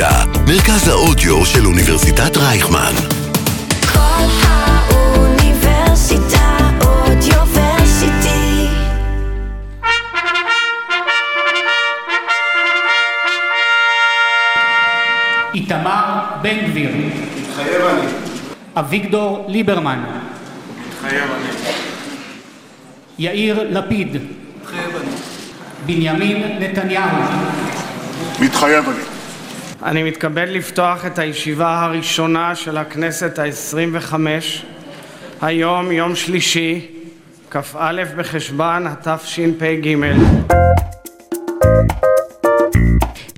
האוניברסיטה, מרכז האודיו של אוניברסיטת רייכמן. כל האוניברסיטה אודיוורסיטי. איתמר בן גביר, מתחייב אני. אביגדור ליברמן, מתחייב אני. יאיר לפיד, מתחייב אני. בנימין נתניהו, מתחייב אני. אני מתכבד לפתוח את הישיבה הראשונה של הכנסת העשרים וחמש. היום יום שלישי, כ"א בחשוון התשפ"ג.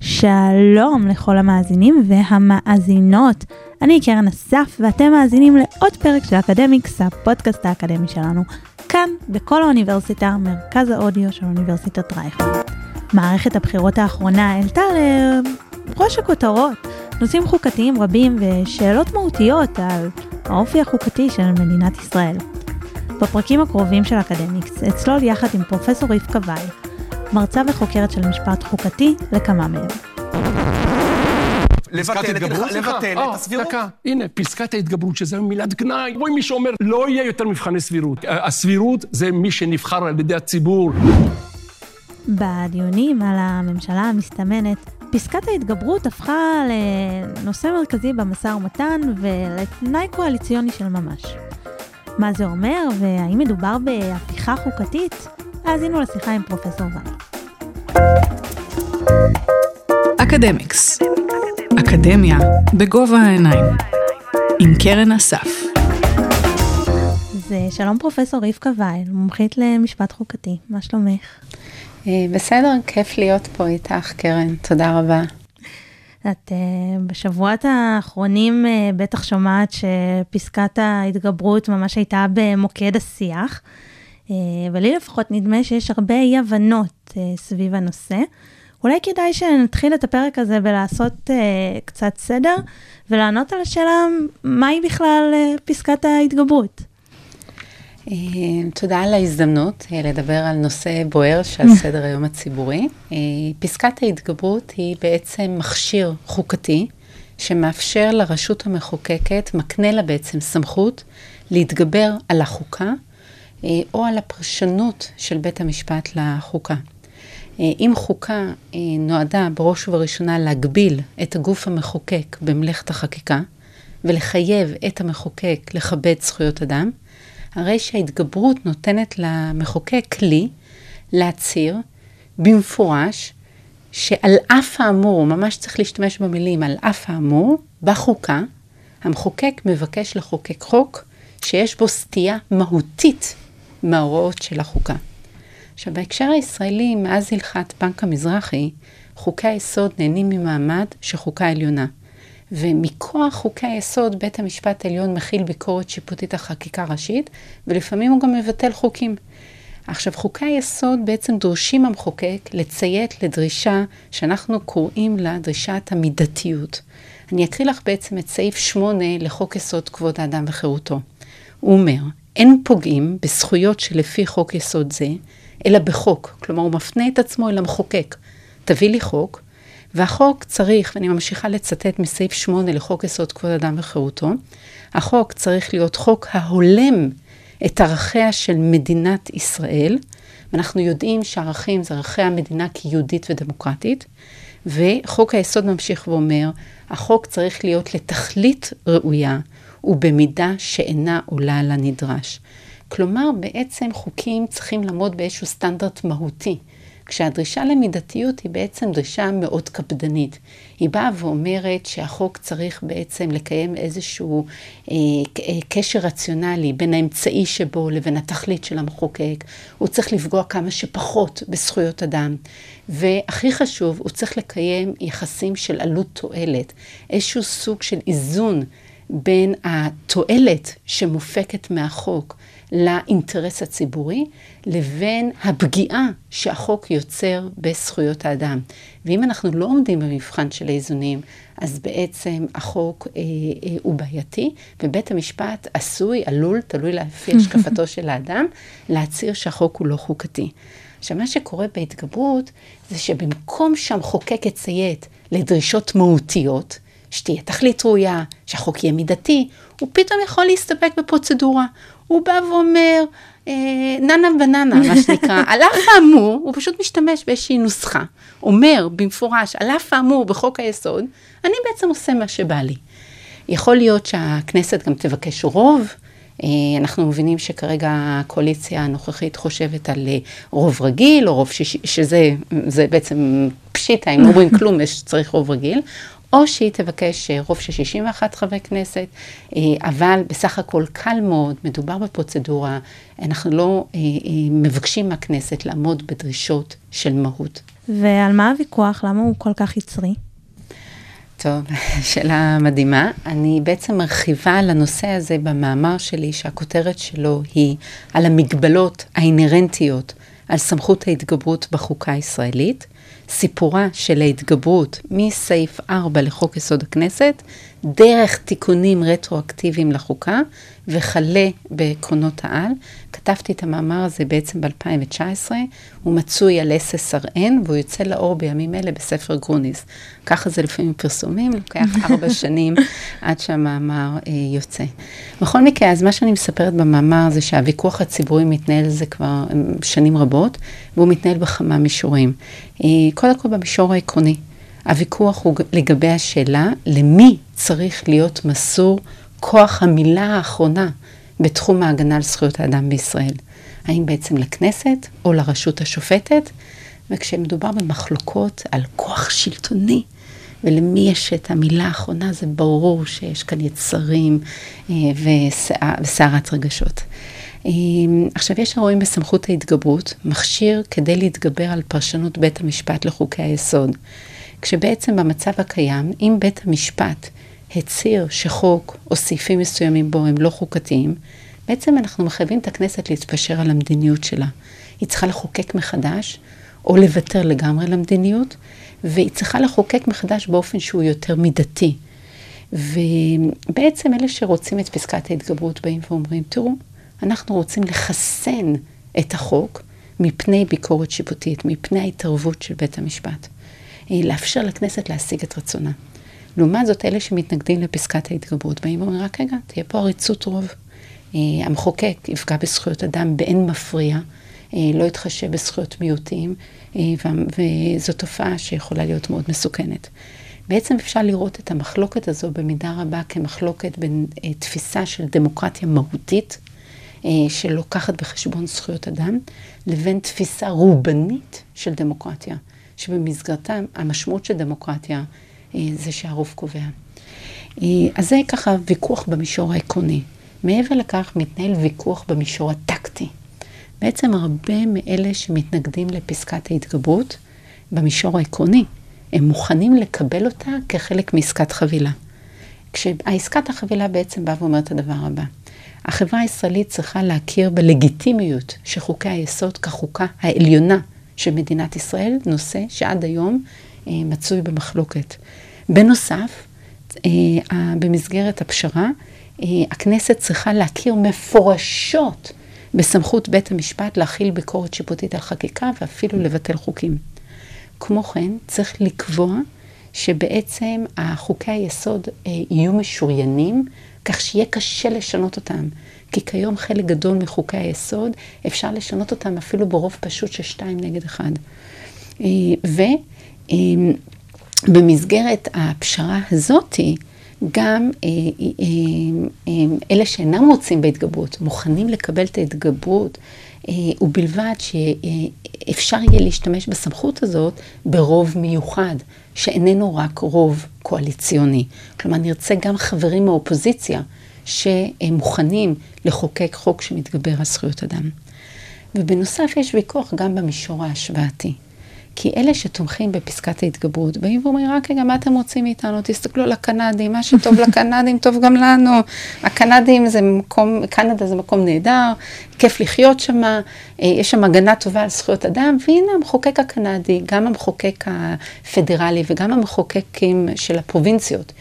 שלום לכל המאזינים והמאזינות. אני קרן אסף ואתם מאזינים לעוד פרק של אקדמיקס, הפודקאסט האקדמי שלנו, כאן בכל האוניברסיטה, מרכז האודיו של אוניברסיטת רייכמן. מערכת הבחירות האחרונה העלתה לראש הכותרות נושאים חוקתיים רבים ושאלות מהותיות על האופי החוקתי של מדינת ישראל. בפרקים הקרובים של אקדמיקס אצלול יחד עם פרופסור רבקה וייל, מרצה וחוקרת של משפט חוקתי לכמה מהם. לבטל את. לבטל אה, את הסבירות. דקה, הנה, פסקת ההתגברות, שזה מילת גנאי. רואים מי שאומר, לא יהיה יותר מבחני סבירות. הסבירות זה מי שנבחר על ידי הציבור. בדיונים על הממשלה המסתמנת, פסקת ההתגברות הפכה לנושא מרכזי במשא ומתן ולתנאי קואליציוני של ממש. מה זה אומר והאם מדובר בהפיכה חוקתית? האזינו לשיחה עם פרופסור וייל. אקדמיקס. אקדמיה בגובה העיניים. עם קרן אסף. אז שלום פרופסור רבקה וייל, מומחית למשפט חוקתי, מה שלומך? אה, בסדר, כיף להיות פה איתך, קרן. תודה רבה. את uh, בשבועות האחרונים uh, בטח שומעת שפסקת ההתגברות ממש הייתה במוקד השיח, ולי לפחות נדמה שיש הרבה אי הבנות uh, סביב הנושא. אולי כדאי שנתחיל את הפרק הזה בלעשות uh, קצת סדר ולענות על השאלה מהי בכלל פסקת ההתגברות. אה, תודה על ההזדמנות אה, לדבר על נושא בוער שעל סדר היום הציבורי. אה, פסקת ההתגברות היא בעצם מכשיר חוקתי שמאפשר לרשות המחוקקת, מקנה לה בעצם סמכות להתגבר על החוקה או על הפרשנות של בית המשפט לחוקה. אם חוקה נועדה בראש ובראשונה להגביל את הגוף המחוקק במלאכת החקיקה ולחייב את המחוקק לכבד זכויות אדם, הרי שההתגברות נותנת למחוקק כלי להצהיר במפורש שעל אף האמור, ממש צריך להשתמש במילים על אף האמור, בחוקה, המחוקק מבקש לחוקק חוק שיש בו סטייה מהותית מההוראות של החוקה. עכשיו, בהקשר הישראלי, מאז הלכת בנק המזרחי, חוקי היסוד נהנים ממעמד של חוקה עליונה. ומכוח חוקי היסוד, בית המשפט העליון מכיל ביקורת שיפוטית על חקיקה ראשית, ולפעמים הוא גם מבטל חוקים. עכשיו, חוקי היסוד בעצם דורשים המחוקק לציית לדרישה שאנחנו קוראים לה דרישת המידתיות. אני אקריא לך בעצם את סעיף 8 לחוק יסוד כבוד האדם וחירותו. הוא אומר, אין פוגעים בזכויות שלפי חוק יסוד זה, אלא בחוק. כלומר, הוא מפנה את עצמו אל המחוקק. תביא לי חוק, והחוק צריך, ואני ממשיכה לצטט מסעיף 8 לחוק יסוד כבוד אדם וחירותו, החוק צריך להיות חוק ההולם את ערכיה של מדינת ישראל, ואנחנו יודעים שערכים זה ערכי המדינה כיהודית ודמוקרטית, וחוק היסוד ממשיך ואומר, החוק צריך להיות לתכלית ראויה ובמידה שאינה עולה על הנדרש. כלומר, בעצם חוקים צריכים לעמוד באיזשהו סטנדרט מהותי. כשהדרישה למידתיות היא בעצם דרישה מאוד קפדנית. היא באה ואומרת שהחוק צריך בעצם לקיים איזשהו אה, אה, קשר רציונלי בין האמצעי שבו לבין התכלית של המחוקק. הוא צריך לפגוע כמה שפחות בזכויות אדם. והכי חשוב, הוא צריך לקיים יחסים של עלות תועלת, איזשהו סוג של איזון בין התועלת שמופקת מהחוק לאינטרס הציבורי, לבין הפגיעה שהחוק יוצר בזכויות האדם. ואם אנחנו לא עומדים במבחן של האיזונים, אז בעצם החוק אה, אה, הוא בעייתי, ובית המשפט עשוי, עלול, תלוי לפי השקפתו של האדם, להצהיר שהחוק הוא לא חוקתי. עכשיו, מה שקורה בהתגברות, זה שבמקום שהמחוקק יציית לדרישות מהותיות, שתהיה תכלית ראויה, שהחוק יהיה מידתי, הוא פתאום יכול להסתפק בפרוצדורה. הוא בא ואומר, אה, ננה בננה, מה שנקרא, על אף האמור, הוא פשוט משתמש באיזושהי נוסחה, אומר במפורש, על אף האמור בחוק היסוד, אני בעצם עושה מה שבא לי. יכול להיות שהכנסת גם תבקש רוב, אה, אנחנו מבינים שכרגע הקואליציה הנוכחית חושבת על אה, רוב רגיל, או רוב שישי, שזה בעצם פשיטה, אם לא אומרים כלום, יש, צריך רוב רגיל, או שהיא תבקש אה, רוב של 61 חברי כנסת, אבל בסך הכל קל מאוד, מדובר בפרוצדורה, אנחנו לא מבקשים מהכנסת לעמוד בדרישות של מהות. ועל מה הוויכוח? למה הוא כל כך יצרי? טוב, שאלה מדהימה. אני בעצם מרחיבה על הנושא הזה במאמר שלי, שהכותרת שלו היא על המגבלות האינהרנטיות על סמכות ההתגברות בחוקה הישראלית, סיפורה של ההתגברות מסעיף 4 לחוק יסוד הכנסת, דרך תיקונים רטרואקטיביים לחוקה, וכלה בעקרונות העל. כתבתי את המאמר הזה בעצם ב-2019, הוא מצוי על SSRN, והוא יוצא לאור בימים אלה בספר גרוניס. ככה זה לפעמים פרסומים, לוקח ארבע שנים עד שהמאמר אה, יוצא. בכל מקרה, אז מה שאני מספרת במאמר זה שהוויכוח הציבורי מתנהל זה כבר אה, שנים רבות, והוא מתנהל בכמה מישורים. אה, קודם כל במישור העקרוני. הוויכוח הוא לגבי השאלה למי צריך להיות מסור כוח המילה האחרונה בתחום ההגנה על זכויות האדם בישראל. האם בעצם לכנסת או לרשות השופטת? וכשמדובר במחלוקות על כוח שלטוני, ולמי יש את המילה האחרונה, זה ברור שיש כאן יצרים אה, וסערת רגשות. אה, עכשיו, יש הרואים בסמכות ההתגברות מכשיר כדי להתגבר על פרשנות בית המשפט לחוקי היסוד. כשבעצם במצב הקיים, אם בית המשפט הצהיר שחוק או סעיפים מסוימים בו הם לא חוקתיים, בעצם אנחנו מחייבים את הכנסת להתפשר על המדיניות שלה. היא צריכה לחוקק מחדש, או לוותר לגמרי למדיניות, והיא צריכה לחוקק מחדש באופן שהוא יותר מידתי. ובעצם אלה שרוצים את פסקת ההתגברות באים ואומרים, תראו, אנחנו רוצים לחסן את החוק מפני ביקורת שיפוטית, מפני ההתערבות של בית המשפט. לאפשר לכנסת להשיג את רצונה. לעומת זאת, אלה שמתנגדים לפסקת ההתגברות באים ואומרים, רק רגע, תהיה פה עריצות רוב. אה, המחוקק יפגע בזכויות אדם באין מפריע, אה, לא יתחשב בזכויות מיעוטים, אה, וזו תופעה שיכולה להיות מאוד מסוכנת. בעצם אפשר לראות את המחלוקת הזו במידה רבה כמחלוקת בין תפיסה של דמוקרטיה מהותית, שלוקחת בחשבון זכויות אדם, לבין תפיסה רובנית של דמוקרטיה, שבמסגרתה המשמעות של דמוקרטיה זה שהרוב קובע. אה, אז זה ככה ויכוח במישור העקרוני. מעבר לכך מתנהל ויכוח במישור הטקטי. בעצם הרבה מאלה שמתנגדים לפסקת ההתגברות, במישור העקרוני, הם מוכנים לקבל אותה כחלק מעסקת חבילה. כשהעסקת החבילה בעצם באה ואומרת את הדבר הבא. החברה הישראלית צריכה להכיר בלגיטימיות שחוקי היסוד כחוקה העליונה של מדינת ישראל, נושא שעד היום אה, אה, מצוי במחלוקת. בנוסף, אה, במסגרת הפשרה, אה, הכנסת צריכה להכיר מפורשות בסמכות בית המשפט להכיל ביקורת שיפוטית על חקיקה ואפילו לבטל חוקים. כמו כן, צריך לקבוע שבעצם החוקי היסוד יהיו משוריינים, כך שיהיה קשה לשנות אותם. כי כיום חלק גדול מחוקי היסוד, אפשר לשנות אותם אפילו ברוב פשוט של שתיים נגד אחד. 1. אמ, במסגרת הפשרה הזאתי, גם אה, אה, אה, אמ, אלה שאינם רוצים בהתגברות, מוכנים לקבל את ההתגברות, ובלבד שאפשר יהיה להשתמש בסמכות הזאת ברוב מיוחד, שאיננו רק רוב קואליציוני. כלומר, נרצה גם חברים מהאופוזיציה שמוכנים לחוקק חוק שמתגבר על זכויות אדם. ובנוסף יש ויכוח גם במישור ההשוואתי. כי אלה שתומכים בפסקת ההתגברות באים ואומרים, רק רגע, מה אתם רוצים מאיתנו? תסתכלו על הקנדים, מה שטוב לקנדים טוב גם לנו. הקנדים זה מקום, קנדה זה מקום נהדר, כיף לחיות שם, אה, יש שם הגנה טובה על זכויות אדם, והנה המחוקק הקנדי, גם המחוקק הפדרלי וגם המחוקקים של הפרובינציות.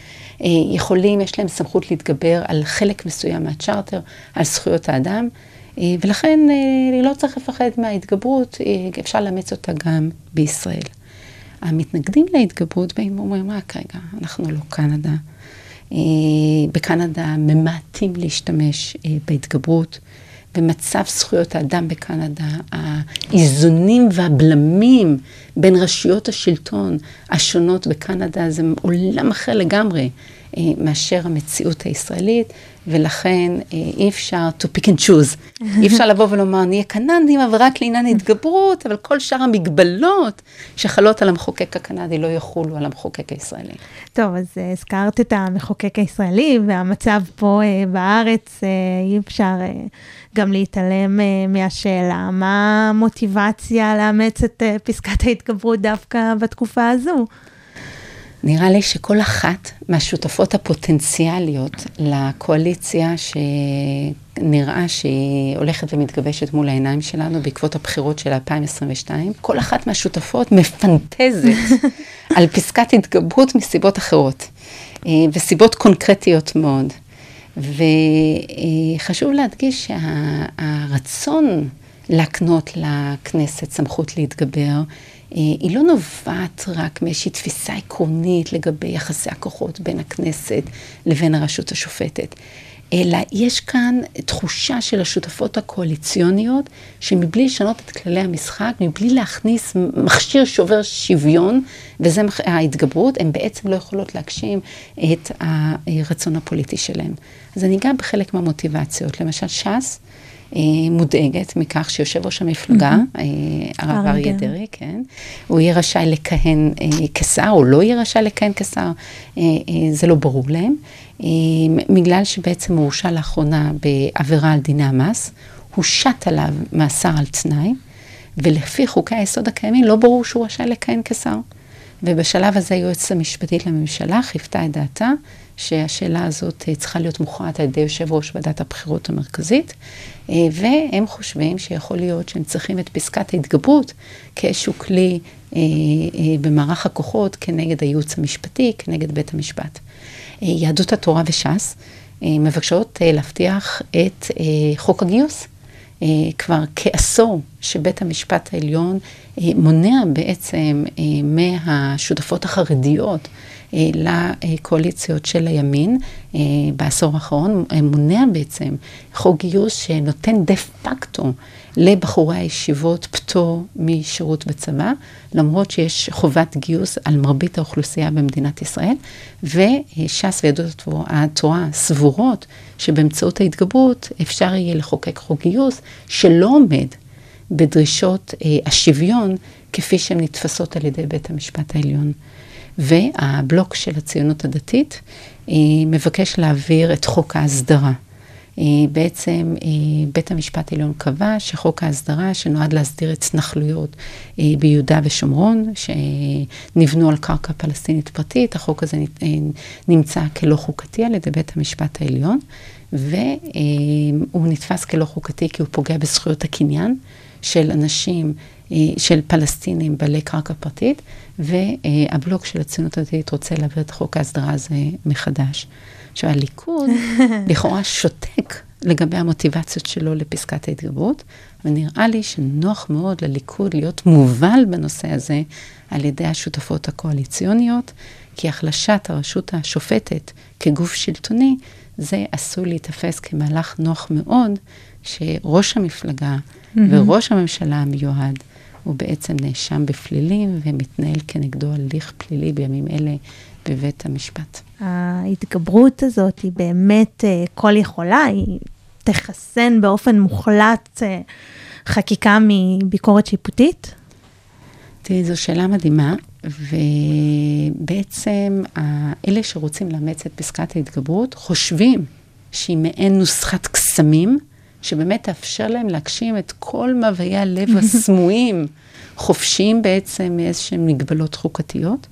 אה, יכולים, יש להם סמכות להתגבר על חלק מסוים מהצ'רטר, על זכויות האדם. אה, ולכן אה, לא צריך לפחד מההתגברות, אה, אפשר לאמץ אותה גם בישראל. המתנגדים להתגברות באים ואומרים, רק רגע, אנחנו לא קנדה. בקנדה ממעטים להשתמש בהתגברות. ומצב זכויות האדם בקנדה, האיזונים והבלמים בין רשויות השלטון השונות בקנדה זה עולם אחר לגמרי מאשר המציאות הישראלית, ולכן אה, אי אפשר to pick and choose. אי אפשר לבוא ולומר, נהיה קנדים, אבל רק לעניין התגברות, אבל כל שאר המגבלות שחלות על המחוקק הקנדי לא יחולו על המחוקק הישראלי. טוב, אז uh, הזכרת את המחוקק הישראלי, והמצב פה uh, בארץ, אי אפשר גם להתעלם מהשאלה, מה המוטיבציה לאמץ את פסקת ההתגברות דווקא בתקופה הזו? נראה לי שכל אחת מהשותפות הפוטנציאליות לקואליציה שנראה שהיא הולכת ומתגבשת מול העיניים שלנו בעקבות הבחירות של 2022, כל אחת מהשותפות מפנטזת על פסקת התגברות מסיבות אחרות, אה, וסיבות קונקרטיות מאוד. וחשוב להדגיש שהרצון להקנות לכנסת סמכות להתגבר, היא לא נובעת רק מאיזושהי תפיסה עקרונית לגבי יחסי הכוחות בין הכנסת לבין הרשות השופטת, אלא יש כאן תחושה של השותפות הקואליציוניות, שמבלי לשנות את כללי המשחק, מבלי להכניס מכשיר שובר שוויון, וזה ההתגברות, הן בעצם לא יכולות להגשים את הרצון הפוליטי שלהן. אז אני אגע בחלק מהמוטיבציות. למשל, ש"ס, אה, מודאגת מכך שיושב ראש המפלגה, אה, הרב אריה דרעי, כן, הוא יהיה רשאי לכהן אה, כשר, או לא יהיה רשאי לכהן כשר, זה לא ברור להם, בגלל שבעצם הוא הורשע לאחרונה בעבירה על דיני המס, הושת עליו מאסר על תנאי, ולפי חוקי היסוד הקיימים לא ברור שהוא רשאי לכהן כשר. ובשלב הזה היועצת המשפטית לממשלה חיוותה את דעתה שהשאלה הזאת צריכה להיות מוכרעת על ידי יושב ראש ועדת הבחירות המרכזית, אה, והם חושבים שיכול להיות שהם צריכים את פסקת ההתגברות כאיזשהו כלי אה, אה, במערך הכוחות כנגד הייעוץ המשפטי, כנגד בית המשפט. יהדות התורה וש"ס מבקשות להבטיח את חוק הגיוס. כבר כעשור שבית המשפט העליון מונע בעצם מהשותפות החרדיות אה, לקואליציות של הימין אה, בעשור האחרון, מונע בעצם חוק גיוס שנותן דה פקטו לבחורי הישיבות פטור משירות בצבא, למרות שיש חובת גיוס על מרבית האוכלוסייה במדינת ישראל, וש"ס ויהדות התורה סבורות שבאמצעות ההתגברות אפשר יהיה לחוקק חוק גיוס שלא עומד בדרישות אה, השוויון כפי שהן נתפסות על ידי בית המשפט העליון. והבלוק של הציונות הדתית אה, מבקש להעביר את חוק ההסדרה. אה, בעצם אה, בית המשפט העליון קבע שחוק ההסדרה שנועד להסדיר התנחלויות ביהודה ושומרון, שנבנו על קרקע פלסטינית פרטית, החוק הזה נמצא כלא חוקתי על ידי בית המשפט העליון, והוא נתפס כלא חוקתי כי הוא פוגע בזכויות הקניין של אנשים אה, של פלסטינים בעלי קרקע פרטית, והבלוק של הציונות הדתית רוצה להעביר את חוק ההסדרה הזה מחדש. עכשיו, הליכוד לכאורה שותק לגבי המוטיבציות שלו לפסקת ההתגברות, ונראה לי שנוח מאוד לליכוד להיות מובל בנושא הזה על ידי השותפות הקואליציוניות, כי החלשת הרשות השופטת כגוף שלטוני, זה עשוי להיתפס כמהלך נוח מאוד, שראש המפלגה mm-hmm. וראש הממשלה המיועד הוא בעצם נאשם בפלילים ומתנהל כנגדו הליך פלילי בימים אלה בבית המשפט. ההתגברות הזאת היא באמת uh, כל יכולה, היא תחסן באופן מוחלט uh, חקיקה מביקורת שיפוטית? תראי, זו שאלה מדהימה, ובעצם אלה שרוצים לאמץ את פסקת ההתגברות חושבים שהיא מעין נוסחת קסמים, שבאמת תאפשר להם להגשים את כל מאוויי הלב הסמויים, חופשיים בעצם מאיזשהן מגבלות חוקתיות.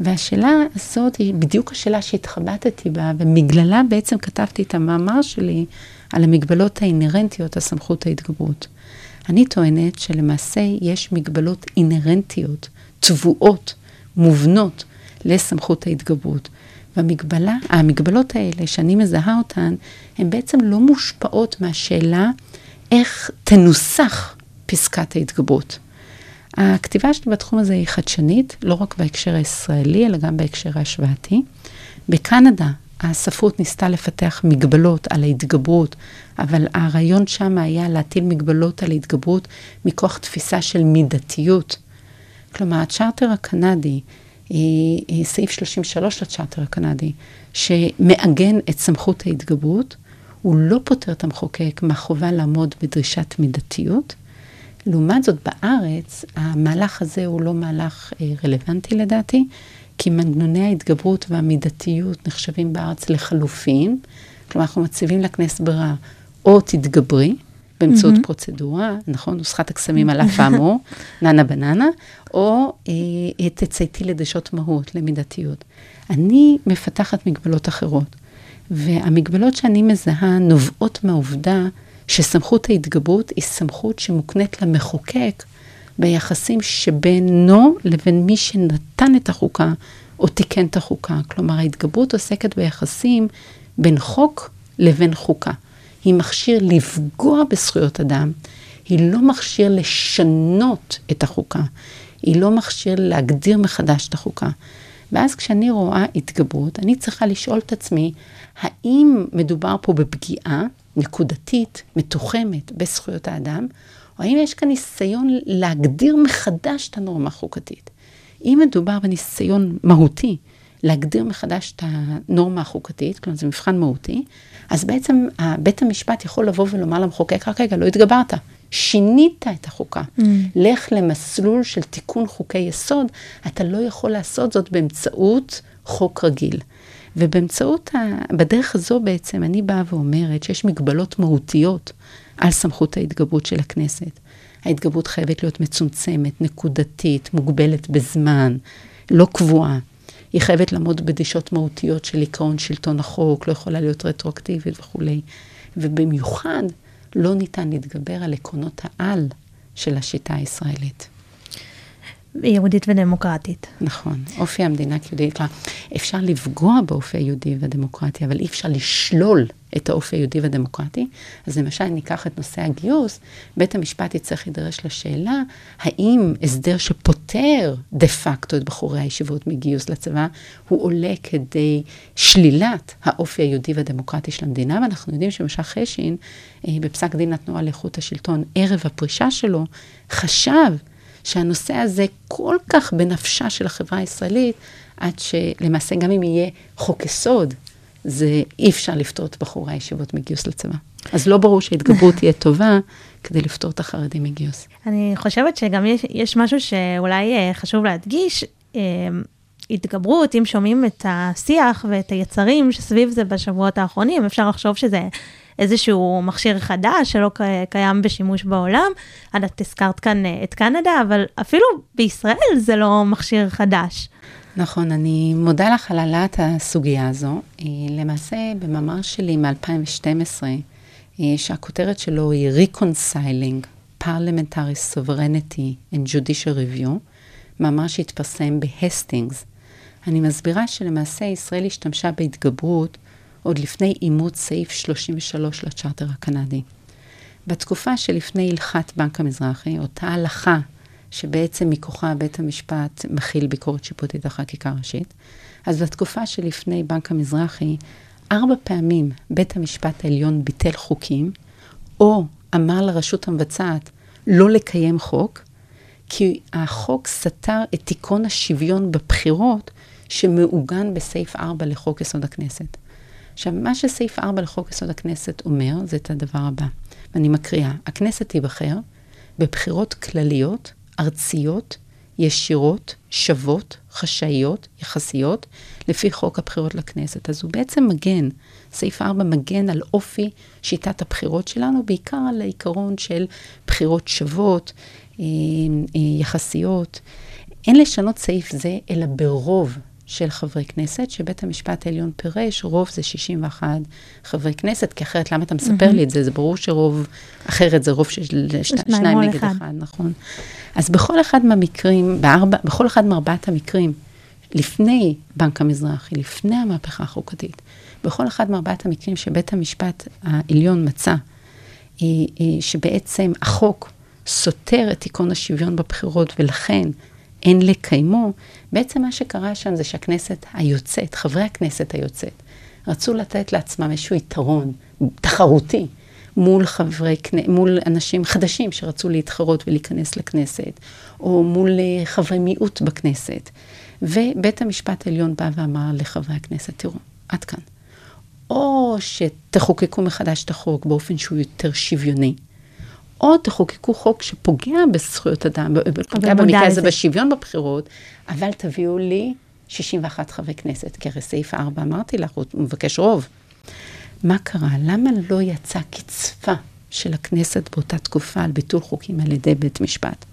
והשאלה הזאת היא בדיוק השאלה שהתחבטתי בה, ומגללה בעצם כתבתי את המאמר שלי על המגבלות האינהרנטיות, הסמכות ההתגברות. אני טוענת שלמעשה יש מגבלות אינהרנטיות, טבועות, מובנות, לסמכות ההתגברות. והמגבלה, המגבלות האלה שאני מזהה אותן, הן בעצם לא מושפעות מהשאלה איך תנוסח פסקת ההתגברות. הכתיבה שלי בתחום הזה היא חדשנית, לא רק בהקשר הישראלי, אלא גם בהקשר ההשוואתי. בקנדה הספרות ניסתה לפתח מגבלות על ההתגברות, אבל הרעיון שם היה להטיל מגבלות על ההתגברות מכוח תפיסה של מידתיות. כלומר, הצ'רטר הקנדי, סעיף 33 לצ'רטר הקנדי, שמעגן את סמכות ההתגברות, הוא לא פוטר את המחוקק מהחובה לעמוד בדרישת מידתיות. לעומת זאת, בארץ, המהלך הזה הוא לא מהלך אה, רלוונטי לדעתי, כי מנגנוני ההתגברות והמידתיות נחשבים בארץ לחלופין. כלומר, אנחנו מציבים לכנסת ברירה, או תתגברי באמצעות mm-hmm. פרוצדורה, נכון? נוסחת הקסמים על אף האמור, ננה בננה, או אה, תצייתי לדרישות מהות, למידתיות. אני מפתחת מגבלות אחרות, והמגבלות שאני מזהה נובעות מהעובדה שסמכות ההתגברות היא סמכות שמוקנית למחוקק ביחסים שבינו לבין מי שנתן את החוקה או תיקן את החוקה. כלומר, ההתגברות עוסקת ביחסים בין חוק לבין חוקה. היא מכשיר לפגוע בזכויות אדם, היא לא מכשיר לשנות את החוקה, היא לא מכשיר להגדיר מחדש את החוקה. ואז כשאני רואה התגברות, אני צריכה לשאול את עצמי, האם מדובר פה בפגיעה נקודתית, מתוחמת, בזכויות האדם, או האם יש כאן ניסיון להגדיר מחדש את הנורמה החוקתית? אם מדובר בניסיון מהותי להגדיר מחדש את הנורמה החוקתית, כלומר זה מבחן מהותי, אז בעצם בית המשפט יכול לבוא ולומר למחוקק, רק רגע, לא התגברת, שינית את החוקה. Mm. לך למסלול של תיקון חוקי יסוד, אתה לא יכול לעשות זאת באמצעות חוק רגיל. ובאמצעות, ה... בדרך הזו בעצם אני באה ואומרת שיש מגבלות מהותיות על סמכות ההתגברות של הכנסת. ההתגברות חייבת להיות מצומצמת, נקודתית, מוגבלת בזמן, לא קבועה. היא חייבת לעמוד בדרישות מהותיות של עקרון שלטון החוק, לא יכולה להיות רטרואקטיבית וכולי. ובמיוחד, לא ניתן להתגבר על עקרונות העל של השיטה הישראלית. יהודית ודמוקרטית. נכון, אופי המדינה כיהודית, אפשר לפגוע באופי היהודי והדמוקרטי, אבל אי אפשר לשלול את האופי היהודי והדמוקרטי. אז למשל, ניקח את נושא הגיוס, בית המשפט יצטרך להידרש לשאלה, האם הסדר שפוטר דה פקטו את בחורי הישיבות מגיוס לצבא, הוא עולה כדי שלילת האופי היהודי והדמוקרטי של המדינה, ואנחנו יודעים שמשך חשין, אה, בפסק דין התנועה לאיכות השלטון, ערב הפרישה שלו, חשב שהנושא הזה כל כך בנפשה של החברה הישראלית, עד שלמעשה גם אם יהיה חוק יסוד, זה אי אפשר לפתור את בחורי הישיבות מגיוס לצבא. אז לא ברור שהתגברות תהיה טובה כדי לפתור את החרדים מגיוס. אני חושבת שגם יש, יש משהו שאולי אה, חשוב להדגיש. אה, התגברות, אם שומעים את השיח ואת היצרים שסביב זה בשבועות האחרונים, אפשר לחשוב שזה איזשהו מכשיר חדש שלא קיים בשימוש בעולם. את הזכרת כאן אה, את קנדה, אבל אפילו בישראל זה לא מכשיר חדש. נכון, אני מודה לך על העלאת הסוגיה הזו. אה, למעשה, במאמר שלי מ-2012, אה, שהכותרת שלו היא Reconciling Parliamentary Sovereignty and Judicial Review, מאמר שהתפרסם בהסטינגס. אני מסבירה שלמעשה ישראל השתמשה בהתגברות עוד לפני אימוץ סעיף 33 לצ'רטר הקנדי. בתקופה שלפני הלכת בנק המזרחי, אותה הלכה שבעצם מכוחה בית המשפט מכיל ביקורת שיפוטית על חקיקה ראשית, אז בתקופה שלפני בנק המזרחי, ארבע פעמים בית המשפט העליון ביטל חוקים, או אמר לרשות המבצעת לא לקיים חוק, כי החוק סתר את תיקון השוויון בבחירות שמעוגן בסעיף 4 לחוק יסוד הכנסת. עכשיו, מה שסעיף 4 לחוק יסוד הכנסת אומר, זה את הדבר הבא, ואני מקריאה, הכנסת תיבחר בבחירות כלליות, ארציות, ישירות, שוות, חשאיות, יחסיות, לפי חוק הבחירות לכנסת. אז הוא בעצם מגן, סעיף 4 מגן על אופי שיטת הבחירות שלנו, בעיקר על העיקרון של בחירות שוות, אה, אה, יחסיות. אין לשנות סעיף זה, אלא ברוב של חברי כנסת, שבית המשפט העליון פירש, רוב זה 61 חברי כנסת, כי אחרת למה אתה מספר mm-hmm. לי את זה? זה ברור שרוב, אחרת זה רוב של שני, שניים נגד אחד. אחד, נכון. אז בכל אחד מהמקרים, בארבע, בכל אחד מארבעת המקרים, לפני בנק המזרחי, לפני המהפכה החוקתית, בכל אחד מארבעת המקרים שבית המשפט העליון מצא, שבעצם החוק סותר את עקרון השוויון בבחירות ולכן אין לקיימו, בעצם מה שקרה שם זה שהכנסת היוצאת, חברי הכנסת היוצאת, רצו לתת לעצמם איזשהו יתרון תחרותי מול חברי, מול אנשים חדשים שרצו להתחרות ולהיכנס לכנסת, או מול אה, חברי מיעוט בכנסת. ובית המשפט העליון בא ואמר לחברי הכנסת, תראו, עד כאן. או שתחוקקו מחדש את החוק באופן שהוא יותר שוויוני, או תחוקקו חוק שפוגע בזכויות אדם, פוגע במקרה הזה בשוויון בבחירות, אבל תביאו לי 61 חברי כנסת, כי הרי סעיף 4 אמרתי לך, הוא מבקש רוב. מה קרה? למה לא יצאה קצפה של הכנסת באותה תקופה על ביטול חוקים על ידי בית משפט?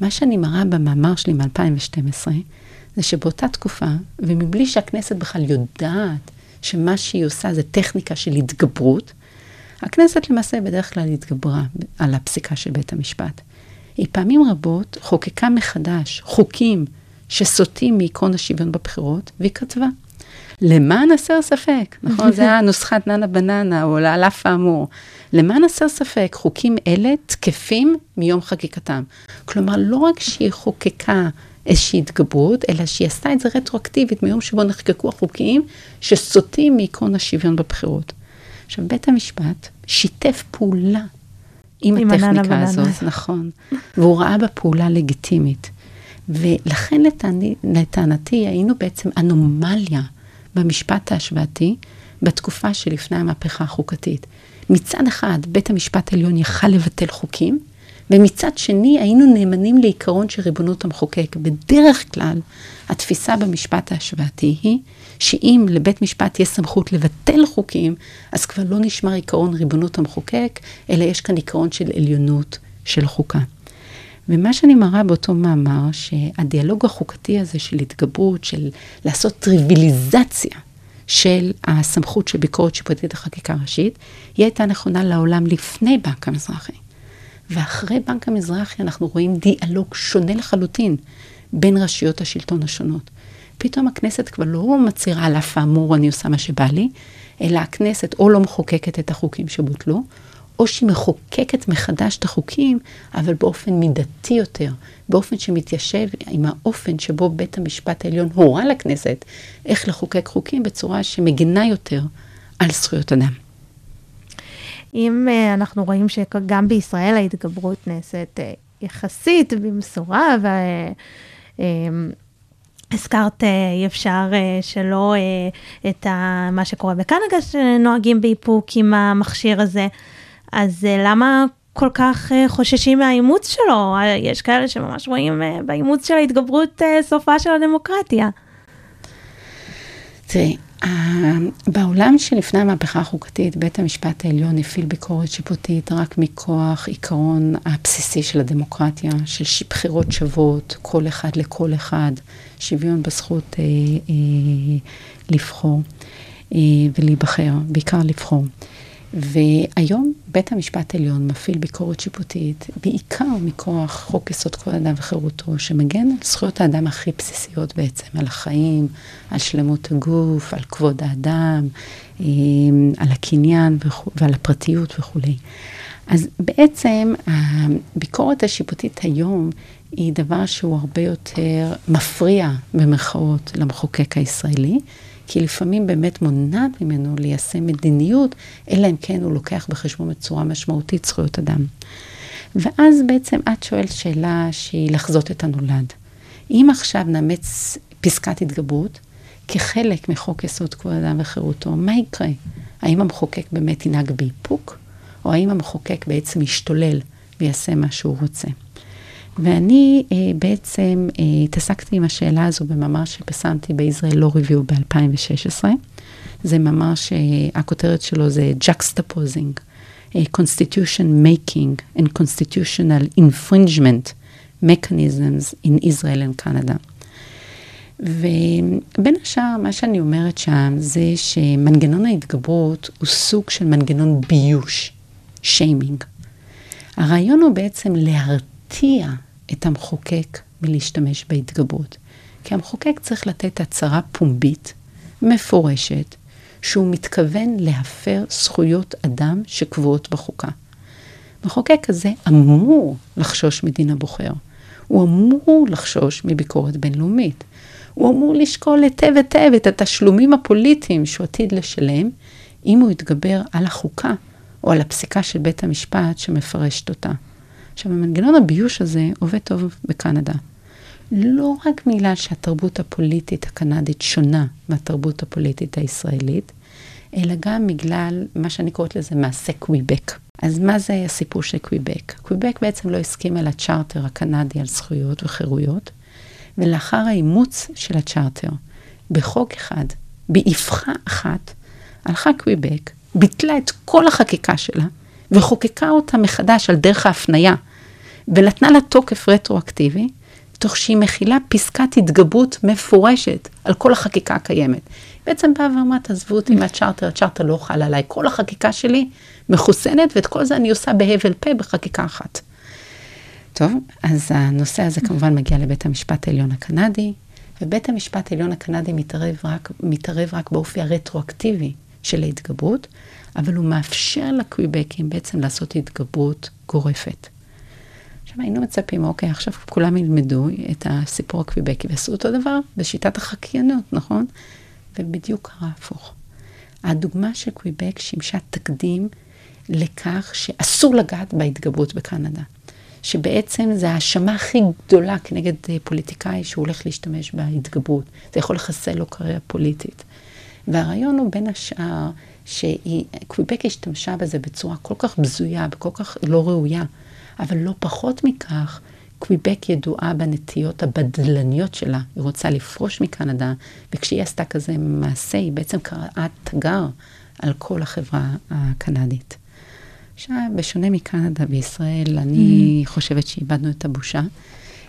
מה שאני מראה במאמר שלי מ-2012, זה שבאותה תקופה, ומבלי שהכנסת בכלל יודעת שמה שהיא עושה זה טכניקה של התגברות, הכנסת למעשה בדרך כלל התגברה על הפסיקה של בית המשפט. היא פעמים רבות חוקקה מחדש חוקים שסוטים מעקרון השוויון בבחירות, והיא כתבה, למען הסר ספק, נכון? זה היה נוסחת ננה בננה, או על אף האמור. למען הסר ספק, חוקים אלה תקפים מיום חקיקתם. כלומר, לא רק שהיא חוקקה איזושהי התגברות, אלא שהיא עשתה את זה רטרואקטיבית מיום שבו נחקקו החוקים שסוטים מעקרון השוויון בבחירות. עכשיו, בית המשפט שיתף פעולה עם, עם הטכניקה הזאת, נכון, והוא ראה בה פעולה לגיטימית. ולכן לטעני, לטענתי היינו בעצם אנומליה במשפט ההשוואתי בתקופה שלפני המהפכה החוקתית. מצד אחד, בית המשפט העליון יכל לבטל חוקים, ומצד שני היינו נאמנים לעיקרון של ריבונות המחוקק. בדרך כלל, התפיסה במשפט ההשוואתי היא שאם לבית משפט יש סמכות לבטל חוקים, אז כבר לא נשמר עיקרון ריבונות המחוקק, אלא יש כאן עיקרון של עליונות של חוקה. ומה שאני מראה באותו מאמר, שהדיאלוג החוקתי הזה של התגברות, של לעשות טריוויליזציה של הסמכות של ביקורת שיפוטית לחקיקה ראשית, היא הייתה נכונה לעולם לפני בנק המזרחי. ואחרי בנק המזרחי אנחנו רואים דיאלוג שונה לחלוטין בין רשויות השלטון השונות. פתאום הכנסת כבר לא מצהירה על אף האמור, אני עושה מה שבא לי, אלא הכנסת או לא מחוקקת את החוקים שבוטלו, או שהיא מחוקקת מחדש את החוקים, אבל באופן מידתי יותר, באופן שמתיישב עם האופן שבו בית המשפט העליון הורה לכנסת איך לחוקק חוקים בצורה שמגינה יותר על זכויות אדם. אם uh, אנחנו רואים שגם בישראל ההתגברות נעשית uh, יחסית במשורה, ו... Uh, הזכרת, אי אפשר שלא את מה שקורה בקנדה, שנוהגים באיפוק עם המכשיר הזה. אז למה כל כך חוששים מהאימוץ שלו? יש כאלה שממש רואים באימוץ של ההתגברות סופה של הדמוקרטיה. תראי, בעולם שלפני המהפכה החוקתית, בית המשפט העליון הפעיל ביקורת שיפוטית רק מכוח עיקרון הבסיסי של הדמוקרטיה, של בחירות שוות, כל אחד לכל אחד, שוויון בזכות אה, אה, לבחור אה, ולהיבחר, בעיקר לבחור. והיום בית המשפט העליון מפעיל ביקורת שיפוטית, בעיקר מכוח חוק יסוד כבוד האדם וחירותו, שמגן על זכויות האדם הכי בסיסיות בעצם, על החיים, על שלמות הגוף, על כבוד האדם, אה, על הקניין ועל הפרטיות וכולי. אז בעצם הביקורת השיפוטית היום היא דבר שהוא הרבה יותר מפריע במרכאות למחוקק הישראלי. כי לפעמים באמת מונעת ממנו ליישם מדיניות, אלא אם כן הוא לוקח בחשבון בצורה משמעותית זכויות אדם. ואז בעצם את שואלת שאלה שהיא לחזות את הנולד. אם עכשיו נאמץ פסקת התגברות כחלק מחוק יסוד כבוד אדם וחירותו, מה יקרה? האם המחוקק באמת ינהג באיפוק, או האם המחוקק בעצם ישתולל ויעשה מה שהוא רוצה? ואני אה, בעצם אה, התעסקתי עם השאלה הזו במאמר שפרסמתי בישראל לא ריוויו ב-2016. זה מאמר שהכותרת שלו זה Juxtaposing, uh, Constitution Making and Constitutional Infringement Mechanisms in Israel and Canada. ובין השאר, מה שאני אומרת שם זה שמנגנון ההתגברות הוא סוג של מנגנון ביוש, שיימינג. הרעיון הוא בעצם להרתיע את המחוקק מלהשתמש בהתגברות. כי המחוקק צריך לתת הצהרה פומבית, מפורשת, שהוא מתכוון להפר זכויות אדם שקבועות בחוקה. המחוקק הזה אמור לחשוש מדין הבוחר. הוא אמור לחשוש מביקורת בינלאומית. הוא אמור לשקול היטב היטב את התשלומים הפוליטיים שהוא עתיד לשלם, אם הוא יתגבר על החוקה או על הפסיקה של בית המשפט שמפרשת אותה. עכשיו, המנגנון הביוש הזה עובד טוב בקנדה. לא רק בגלל שהתרבות הפוליטית הקנדית שונה מהתרבות הפוליטית הישראלית, אלא גם בגלל מה שאני קוראת לזה מעשה קוויבק. אז מה זה הסיפור של קוויבק? קוויבק בעצם לא הסכימה לצ'רטר הקנדי על זכויות וחירויות, ולאחר האימוץ של הצ'רטר, בחוק אחד, באבחה אחת, הלכה קוויבק, ביטלה את כל החקיקה שלה, וחוקקה אותה מחדש על דרך ההפניה, ונתנה לה תוקף רטרואקטיבי, תוך שהיא מכילה פסקת התגברות מפורשת על כל החקיקה הקיימת. בעצם באה ואמרה, תעזבו אותי מהצ'רטר, הצ'רטר לא חל עליי. כל החקיקה שלי מחוסנת, ואת כל זה אני עושה בהבל פה בחקיקה אחת. טוב, אז הנושא הזה כמובן מגיע לבית המשפט העליון הקנדי, ובית המשפט העליון הקנדי מתערב רק, מתערב רק באופי הרטרואקטיבי של ההתגברות, אבל הוא מאפשר לקוויבקים בעצם לעשות התגברות גורפת. עכשיו היינו מצפים, אוקיי, עכשיו כולם ילמדו את הסיפור הקוויבקי ועשו אותו דבר בשיטת החקיינות, נכון? ובדיוק קרה הפוך. הדוגמה של קוויבק שימשה תקדים לכך שאסור לגעת בהתגברות בקנדה. שבעצם זו ההאשמה הכי גדולה כנגד פוליטיקאי שהוא הולך להשתמש בהתגברות. זה יכול לחסל לו קריירה פוליטית. והרעיון הוא בין השאר שקוויבק השתמשה בזה בצורה כל כך בזויה וכל כך לא ראויה, אבל לא פחות מכך, קוויבק ידועה בנטיות הבדלניות שלה. היא רוצה לפרוש מקנדה, וכשהיא עשתה כזה מעשה, היא בעצם קראה תגר על כל החברה הקנדית. עכשיו, בשונה מקנדה בישראל, אני mm. חושבת שאיבדנו את הבושה.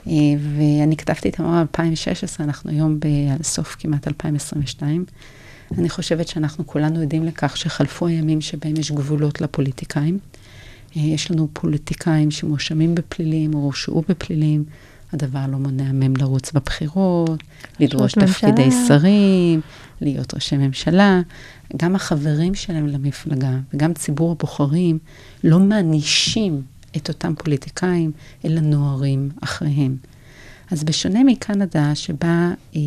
אה, ואני כתבתי את המאמר ב-2016, אנחנו היום בסוף כמעט 2022. אני חושבת שאנחנו כולנו עדים לכך שחלפו הימים שבהם יש גבולות לפוליטיקאים. אה, יש לנו פוליטיקאים שמואשמים בפלילים או הורשעו בפלילים. הדבר לא מונע מהם לרוץ בבחירות, לדרוש תפקידי שרים, להיות ראשי ממשלה. גם החברים שלהם למפלגה וגם ציבור הבוחרים לא מענישים את אותם פוליטיקאים, אלא נוהרים אחריהם. אז בשונה מקנדה, שבה אה,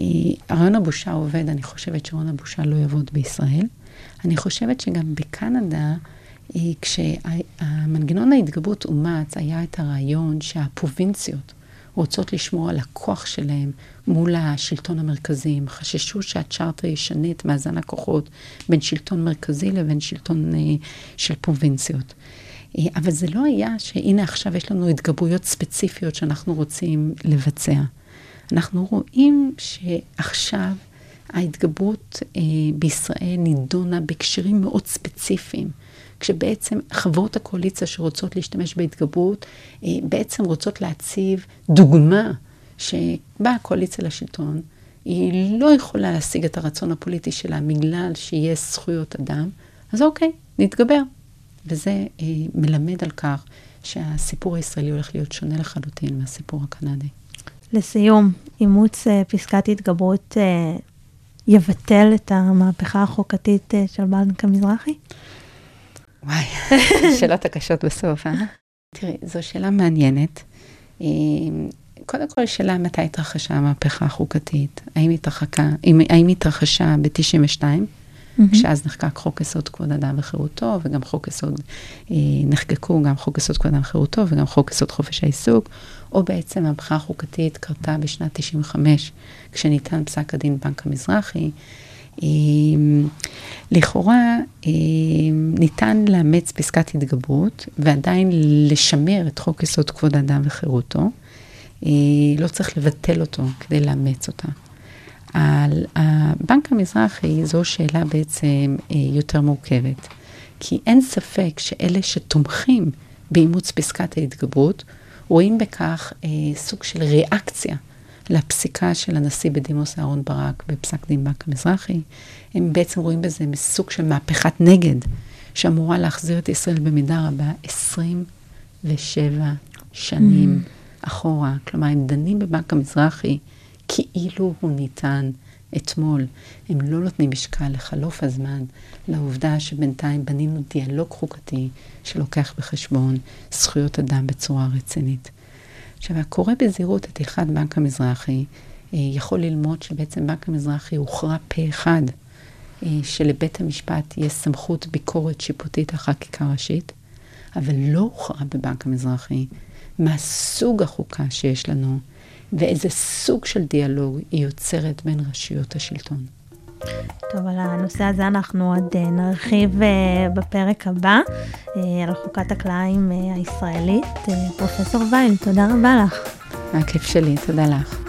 אה, רעיון הבושה עובד, אני חושבת שרעיון הבושה לא יעבוד בישראל. אני חושבת שגם בקנדה, אה, כשהמנגנון ההתגברות אומץ, היה את הרעיון שהפרובינציות רוצות לשמור על הכוח שלהם מול השלטון המרכזי. הם חששו שהצ'ארטר ישנה את מאזן הכוחות בין שלטון מרכזי לבין שלטון אה, של פרובינציות. אה, אבל זה לא היה שהנה עכשיו יש לנו התגברויות ספציפיות שאנחנו רוצים לבצע. אנחנו רואים שעכשיו ההתגברות אה, בישראל נידונה בהקשרים מאוד ספציפיים. כשבעצם חברות הקואליציה שרוצות להשתמש בהתגברות, אה, בעצם רוצות להציב דוגמה שבאה הקואליציה לשלטון, היא לא יכולה להשיג את הרצון הפוליטי שלה בגלל שיש זכויות אדם, אז אוקיי, נתגבר. וזה אה, מלמד על כך שהסיפור הישראלי הולך להיות שונה לחלוטין מהסיפור הקנדי. לסיום, אימוץ אה, פסקת התגברות אה, יבטל את המהפכה החוקתית אה, של בנק המזרחי? וואי, שאלות הקשות בסוף, אה? תראי, זו שאלה מעניינת. קודם כל, שאלה מתי התרחשה המהפכה החוקתית? האם, התרחקה, האם התרחשה ב-92? Mm-hmm. כשאז נחקק חוק יסוד כבוד אדם וחירותו, וגם חוק יסוד, אה, נחקקו גם חוק יסוד כבוד אדם וחירותו, וגם חוק יסוד חופש העיסוק, או בעצם המהפכה החוקתית קרתה בשנת 95, כשניתן פסק הדין בנק המזרחי, אמ, לכאורה אמ, ניתן לאמץ פסקת התגברות ועדיין לשמר את חוק יסוד כבוד האדם וחירותו. אה, לא צריך לבטל אותו כדי לאמץ אותה. על הבנק המזרחי זו שאלה בעצם אה, יותר מורכבת, כי אין ספק שאלה שתומכים באימוץ פסקת ההתגברות, רואים בכך אה, סוג של ריאקציה לפסיקה של הנשיא בדימוס אהרן ברק בפסק דין בנק המזרחי. הם בעצם רואים בזה סוג של מהפכת נגד, שאמורה להחזיר את ישראל במידה רבה 27 שנים mm. אחורה. כלומר, הם דנים בבנק המזרחי כאילו הוא ניתן אתמול, הם לא נותנים משקל לחלוף הזמן, לעובדה שבינתיים בנינו דיאלוג חוקתי שלוקח בחשבון זכויות אדם בצורה רצינית. עכשיו, הקורא בזהירות את הלכת בנק המזרחי, אה, יכול ללמוד שבעצם בנק המזרחי הוכרע פה אחד, אה, שלבית המשפט יש סמכות ביקורת שיפוטית על חקיקה ראשית, אבל לא הוכרע בבנק המזרחי מה סוג החוקה שיש לנו ואיזה סוג של דיאלוג היא יוצרת בין רשויות השלטון. טוב, על הנושא הזה אנחנו עוד אה, נרחיב בפרק הבא, על חוקת הקלעים הישראלית. פרופסור וייל, תודה רבה לך. הכיף שלי, תודה לך.